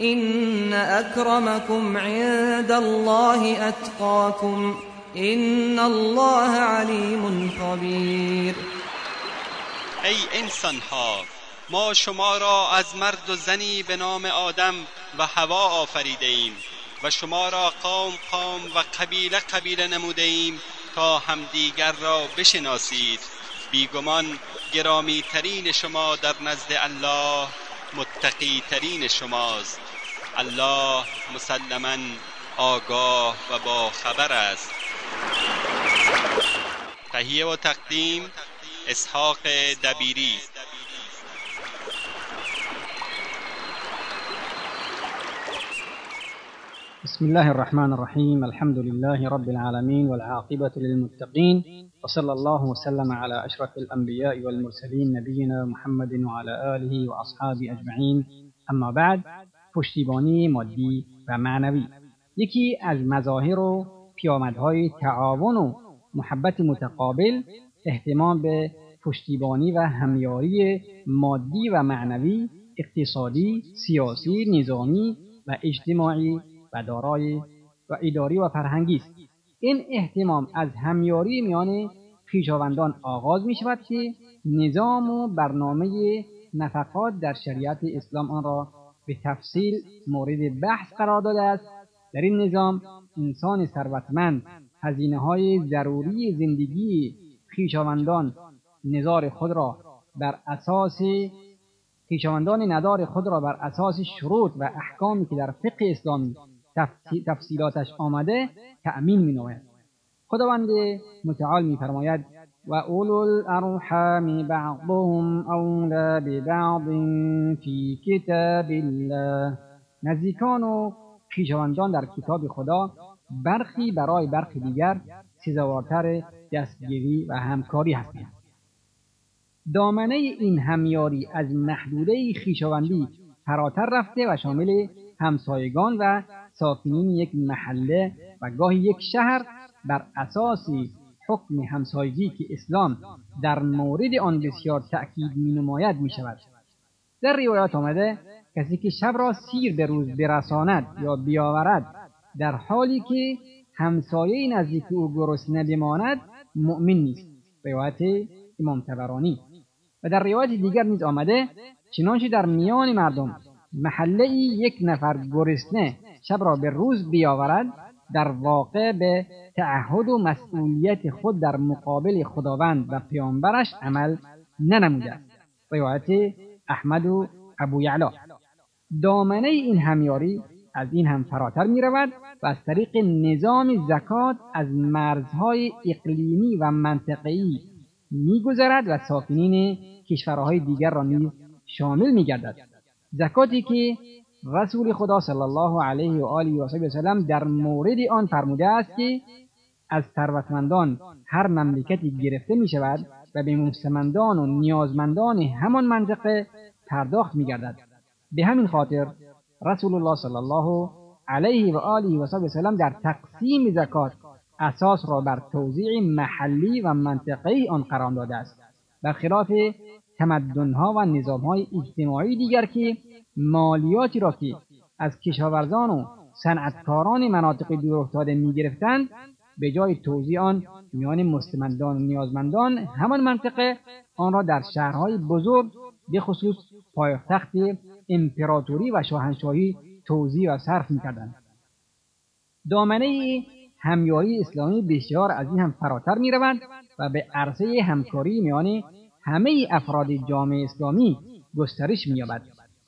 إن أكرمكم عند الله أتقاكم إن الله عليم خبير. ای انسان ها ما شما را از مرد و زنی به نام آدم و هوا آفریده ایم و شما را قوم قوم و قبیله قبیله نموده ایم تا همدیگر را بشناسید. بیگمان گرامی ترین شما در نزد الله متقی ترین شماست. الله مسلما آگاه و با خبر است. تهیه و تقدیم اسحاق دبیری. بسم الله الرحمن الرحيم الحمد لله رب العالمين والعاقبة للمتقين وصلى الله وسلم على أشرف الأنبياء والمرسلين نبينا محمد وعلى آله وأصحابه أجمعين اما بعد پشتیبانی مادی و معنوی. یکی از مظاهر و پیامدهای تعاون و محبت متقابل احتمام به پشتیبانی و همیاری مادی و معنوی اقتصادی، سیاسی، نظامی و اجتماعی و دارای و اداری و فرهنگی است. این احتمام از همیاری میان خویشاوندان آغاز می شود که نظام و برنامه نفقات در شریعت اسلام آن را به تفصیل مورد بحث قرار داده است در این نظام انسان ثروتمند هزینه های ضروری زندگی خویشاوندان نظار خود را بر اساس خویشاوندان ندار خود را بر اساس شروط و احکامی که در فقه اسلامی تفصیلاتش آمده تأمین می نوید. خداوند متعال می فرماید و اولو الارحام بعضهم اولا ببعض فی کتاب الله نزدیکان و پیشواندان در کتاب خدا برخی برای برخی دیگر سزاوارتر دستگیری و همکاری هستند. دامنه این همیاری از محدوده خیشاوندی فراتر رفته و شامل همسایگان و ساکنین یک محله و گاهی یک شهر بر اساس حکم همسایگی که اسلام در مورد آن بسیار تأکید می نماید می شود. در روایات آمده کسی که شب را سیر به روز برساند یا بیاورد در حالی که همسایه نزدیک او گرسنه بماند مؤمن نیست روایت امام تبرانی و در روایت دیگر نیز آمده چنانچه در میان مردم محله یک نفر گرسنه شب را به روز بیاورد در واقع به تعهد و مسئولیت خود در مقابل خداوند و پیامبرش عمل ننموده است. روایت احمد و ابو یعلا. دامنه این همیاری از این هم فراتر می رود و از طریق نظام زکات از مرزهای اقلیمی و منطقه‌ای میگذرد و ساکنین کشورهای دیگر را نیز شامل میگردد. زکاتی که رسول خدا صلی الله علیه و آله و سلم در مورد آن فرموده است که از ثروتمندان هر مملکتی گرفته می شود و به مستمندان و نیازمندان همان منطقه پرداخت می گردد. به همین خاطر رسول الله صلی الله علیه و آله و سلم در تقسیم زکات اساس را بر توزیع محلی و منطقه‌ای آن قرار داده است برخلاف تمدنها و نظامهای اجتماعی دیگر که مالیاتی را که از کشاورزان و صنعتکاران مناطق دورافتاده می‌گرفتند به جای توزیع آن میان مستمندان و نیازمندان همان منطقه آن را در شهرهای بزرگ به خصوص پایتخت امپراتوری و شاهنشاهی توزیع و صرف می‌کردند. دامنه همیاری اسلامی بسیار از این هم فراتر می روند و به عرصه همکاری میان همه افراد جامعه اسلامی گسترش مییابد.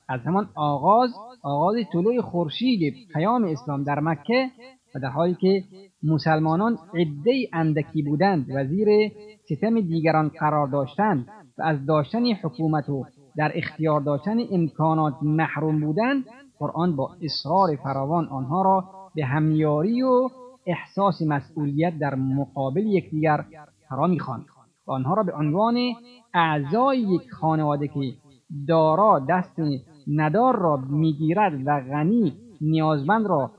از همان آغاز آغاز طلوع خورشید پیام اسلام در مکه و در حالی که مسلمانان عده اندکی بودند و زیر ستم دیگران قرار داشتند و از داشتن حکومت و در اختیار داشتن امکانات محروم بودند قرآن با اصرار فراوان آنها را به همیاری و احساس مسئولیت در مقابل یکدیگر فرا می‌خواند و آنها را به عنوان اعضای یک خانواده که دارا دست ندار را می‌گیرد و غنی نیازمند را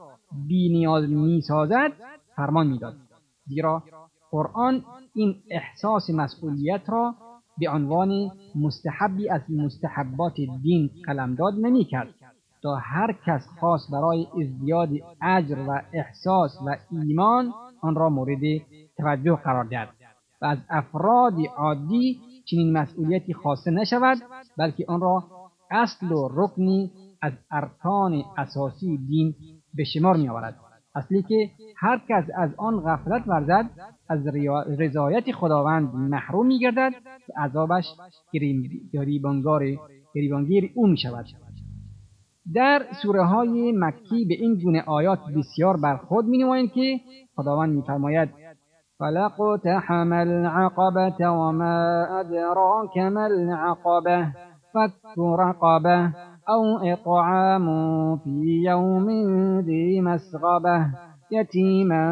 بی نیاز می‌سازد فرمان می‌داد. زیرا قرآن این احساس مسئولیت را به عنوان مستحبی از مستحبات دین قلمداد نمی‌کرد. تا هر کس خواست برای ازدیاد اجر و احساس و ایمان آن را مورد توجه قرار دهد. و از افراد عادی چنین مسئولیتی خواسته نشود بلکه آن را اصل و رکنی از ارکان اساسی دین به شمار می آورد اصلی که هر کس از آن غفلت ورزد از رضایت خداوند محروم می گردد و عذابش گریبانگیر او می شود در سوره های مکی به این گونه آیات بسیار بر خود می نمایند که خداوند می فرماید فلقتحم العقبة وما أدراك ما العقبة؟ فك رقبة أو إطعام في يوم ذي مسغبة يتيما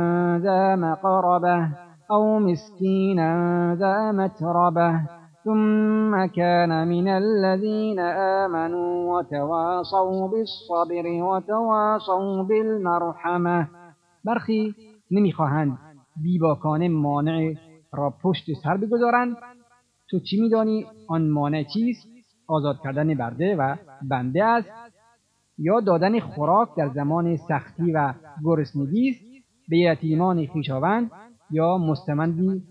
ذا مقربة أو مسكينا ذا متربة. ثم كان من الذين آمنوا وتواصوا بالصبر وتواصوا بالمرحمة. برخی نمی‌خواهند بیباکانه مانع را پشت سر بگذارند. تو چی میدانی؟ آن مانع چیست؟ آزاد کردن برده و بنده است یا دادن خوراک در زمان سختی و گرسنگی است به یتیمان خویشاوند یا مستمندی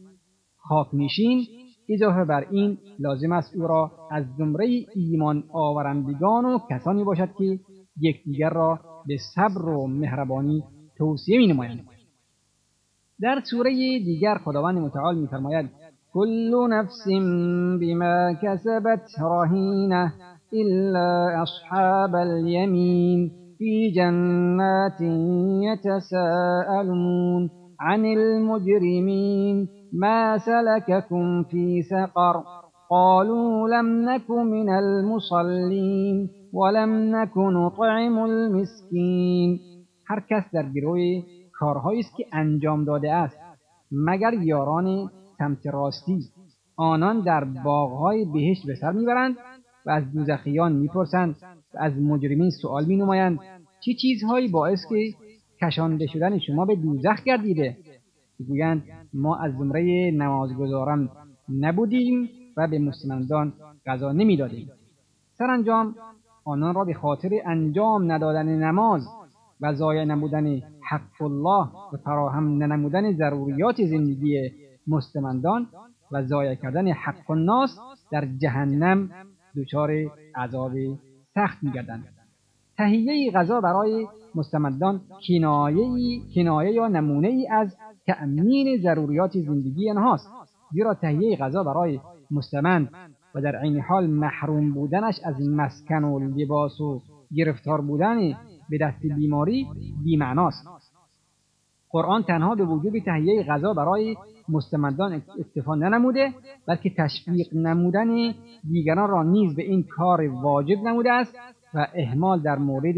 خاکنشین اضافه بر این لازم است او را از زمره ایمان آورندگان و کسانی باشد که یکدیگر را به صبر و مهربانی توصیه می نمایند. در سوره دیگر خداوند متعال میفرماید كل نفس بما كسبت رهینه إلا أصحاب اليمين في جنات يتساءلون عن المجرمين ما سلككم في سقر قالوا لم نك من المصلين ولم نك نطعم المسكين هر کس در گروه کارهایی است که انجام داده است. مگر یاران سمت راستی آنان در باغهای بهشت به سر می‌برند و از دوزخیان می‌پرسند و از مجرمین سؤال مینمایند چه چیزهایی باعث که کشانده شدن شما به دوزخ گردیده؟ می‌گویند ما از زمره نمازگزاران نبودیم و به مسلمانان غذا نمی‌دادیم. سرانجام آنان را به خاطر انجام ندادن نماز و ضایع نمودن حق الله و فراهم ننمودن ضروریات زندگی مستمندان و ضایع کردن حق الناس در جهنم دچار عذاب سخت میگردند. تهیه غذا برای مستمدان کنایه, کنایه یا نمونه ای از تأمین ضروریات زندگی آنهاست. زیرا تهیه غذا برای مستمند و در عین حال محروم بودنش از مسکن و لباس و گرفتار بودن به دست بیماری بیمعناست. قرآن تنها به وجوب تهیه غذا برای مستمدان اکتفا ننموده بلکه تشویق نمودن دیگران را نیز به این کار واجب نموده است و احمال در مورد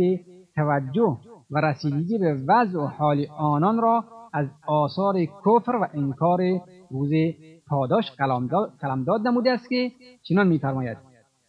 توجه و رسیدگی به وضع و حال آنان را از آثار کفر و انکار روز پاداش قلمداد نموده است که چنان میفرماید.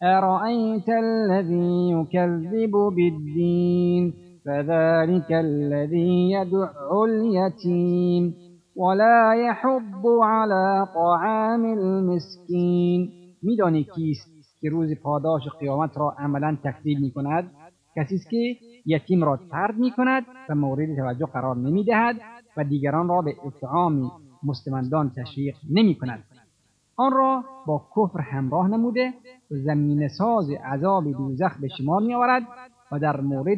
ارائیت الذی یکذب بالدین؟ فذلك الذي يدع اليتيم ولا يحب على طعام المسكين. میدانی کیست که روز پاداش قیامت را عملا تکذیب می کند کسی است که یتیم را ترد می کند و مورد توجه قرار نمی دهد و دیگران را به اطعام مستمندان تشویق نمی کند آن را با کفر همراه نموده و زمین ساز عذاب دوزخ به شمار می آورد و در مورد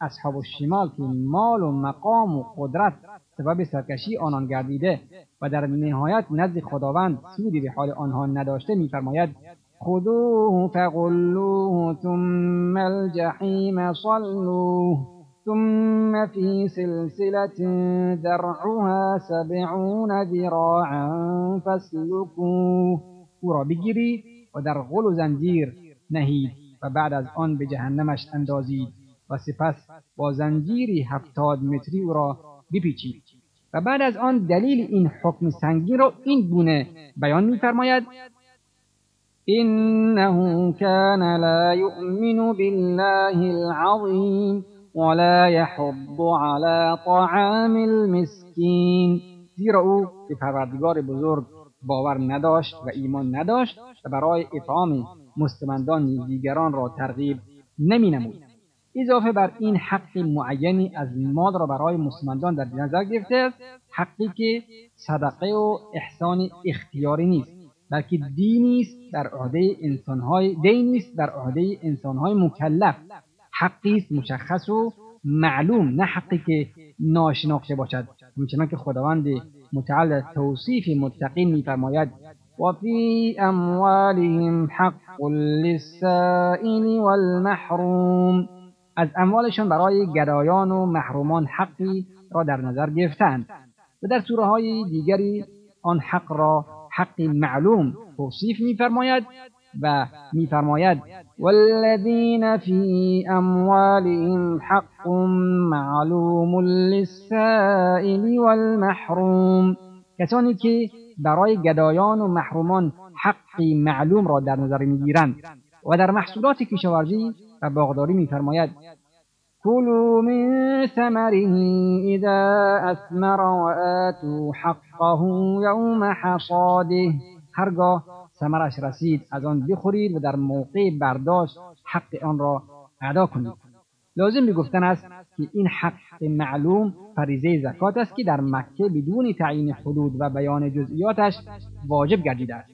اصحاب الشمال که مال و مقام و قدرت سبب سرکشی آنان گردیده و در نهایت نزد خداوند سودی به حال آنها نداشته میفرماید خذوه فغلوه ثم الجحیم صلوه ثم في سلسلة ذرعها سبعون ذراعا فاسلكوه او را بگیرید و در غل و زنجیر نهید و بعد از آن به جهنمش اندازید. و سپس با زنجیری هفتاد متری او را بپیچید. و بعد از آن دلیل این حکم سنگین را این گونه بیان میفرماید. انه كان لا يؤمن بالله العظیم ولا يحض على طعام المسكين زیرا او به پروردگار بزرگ باور نداشت و ایمان نداشت و برای اطعام مستمندان دیگران را ترغیب نمی نمود. اضافه بر این حق معینی از مال را برای مستمندان در نظر گرفته است حقی که صدقه و احسان اختیاری نیست بلکه دینی است در عهده انسانهای دینی است در عهده انسانهای مکلف. حقی است مشخص و معلوم نه حقی که ناشناخته باشد. همچنان که خداوند متعال توصیف متقین میفرماید و فی اموالهم حق للسائل والمحروم. از اموالشان برای گدایان و محرومان حقی را در نظر گرفتند و در سوره های دیگری آن حق را حق معلوم توصیف میفرماید و میفرماید والذین فی اموالهم حق معلوم للسائل والمحروم. کسانی که برای گدایان و محرومان حقی معلوم را در نظر می‌گیرند و در محصولات کشاورزی و باغداری میفرماید كلوا من ثمره اذا اثمر وآتوا حقه یوم حصاده. هرگاه ثمرش رسید از آن بخورید و در موقع برداشت حق آن را ادا کنید. لازم به گفتن است که این حق معلوم فریضه زکات است که در مکه بدون تعیین حدود و بیان جزئیاتش واجب گردیده است.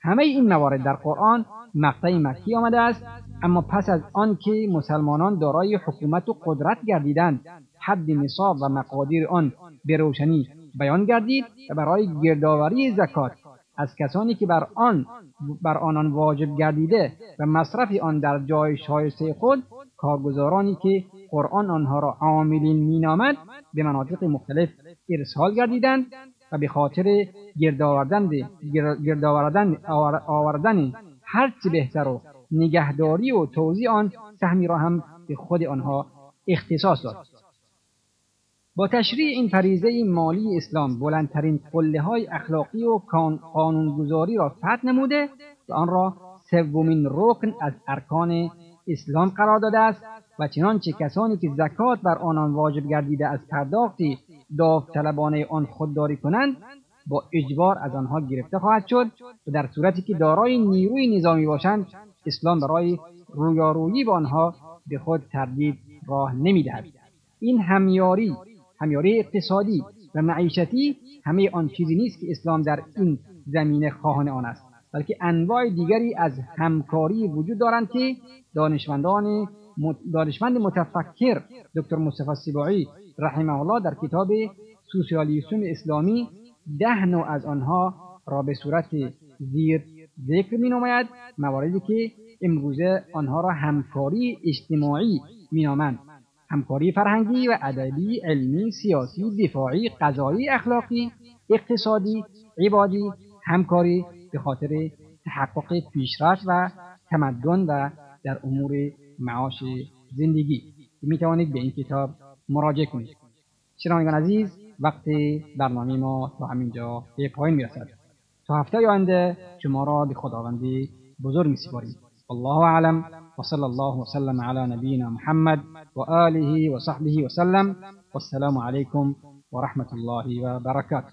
همه این موارد در قرآن مقطع مکی آمده است اما پس از آنکه مسلمانان دارای حکومت و قدرت گردیدند حد نصاب و مقادیر آن به روشنی بیان گردید و برای گردآوری زکات از کسانی که بر آن بر آنان واجب گردیده و مصرف آن در جای شایسته خود کارگزارانی که قرآن آنها را عاملین مینامد به مناطق مختلف ارسال گردیدند و به خاطر گردآوردن آوردن هرچه بهتر و نگهداری و توضیح آن سهمی را هم به خود آنها اختصاص داد. با تشریع این فریضه مالی اسلام بلندترین قله های اخلاقی و قانونگذاری را فتح نموده و آن را سومین رکن از ارکان اسلام قرار داده است و چنانچه کسانی که زکات بر آنان واجب گردیده از پرداخت داوطلبانه آن خودداری کنند با اجبار از آنها گرفته خواهد شد و در صورتی که دارای نیروی نظامی باشند اسلام برای رویارویی با آنها به خود تردید راه نمی‌دهد. این همیاری همیاری اقتصادی و معیشتی همه آن چیزی نیست که اسلام در این زمینه خواهان آن است بلکه انواع دیگری از همکاری وجود دارند که دانشمندان دانشمند متفکر دکتر مصطفی سیبایی رحمه الله در کتاب سوسیالیسم اسلامی ده نوع از آنها را به صورت زیر ذکر می نماید مواردی که امروزه آنها را همکاری اجتماعی می نامند همکاری فرهنگی و ادبی علمی سیاسی دفاعی قضایی اخلاقی اقتصادی عبادی همکاری به خاطر تحقق پیشرفت و تمدن و در امور معاش زندگی. می توانید به این کتاب مراجعه کنید. شنوندگان عزیز وقت برنامه ما تا همینجا به پایان می‌رسد. تا هفته آینده شما را به خداوندی بزرگ میسپاریم والله اعلم. وصلى الله وسلم على نبينا محمد وآله وصحبه وسلم والسلام عليكم ورحمة الله وبركاته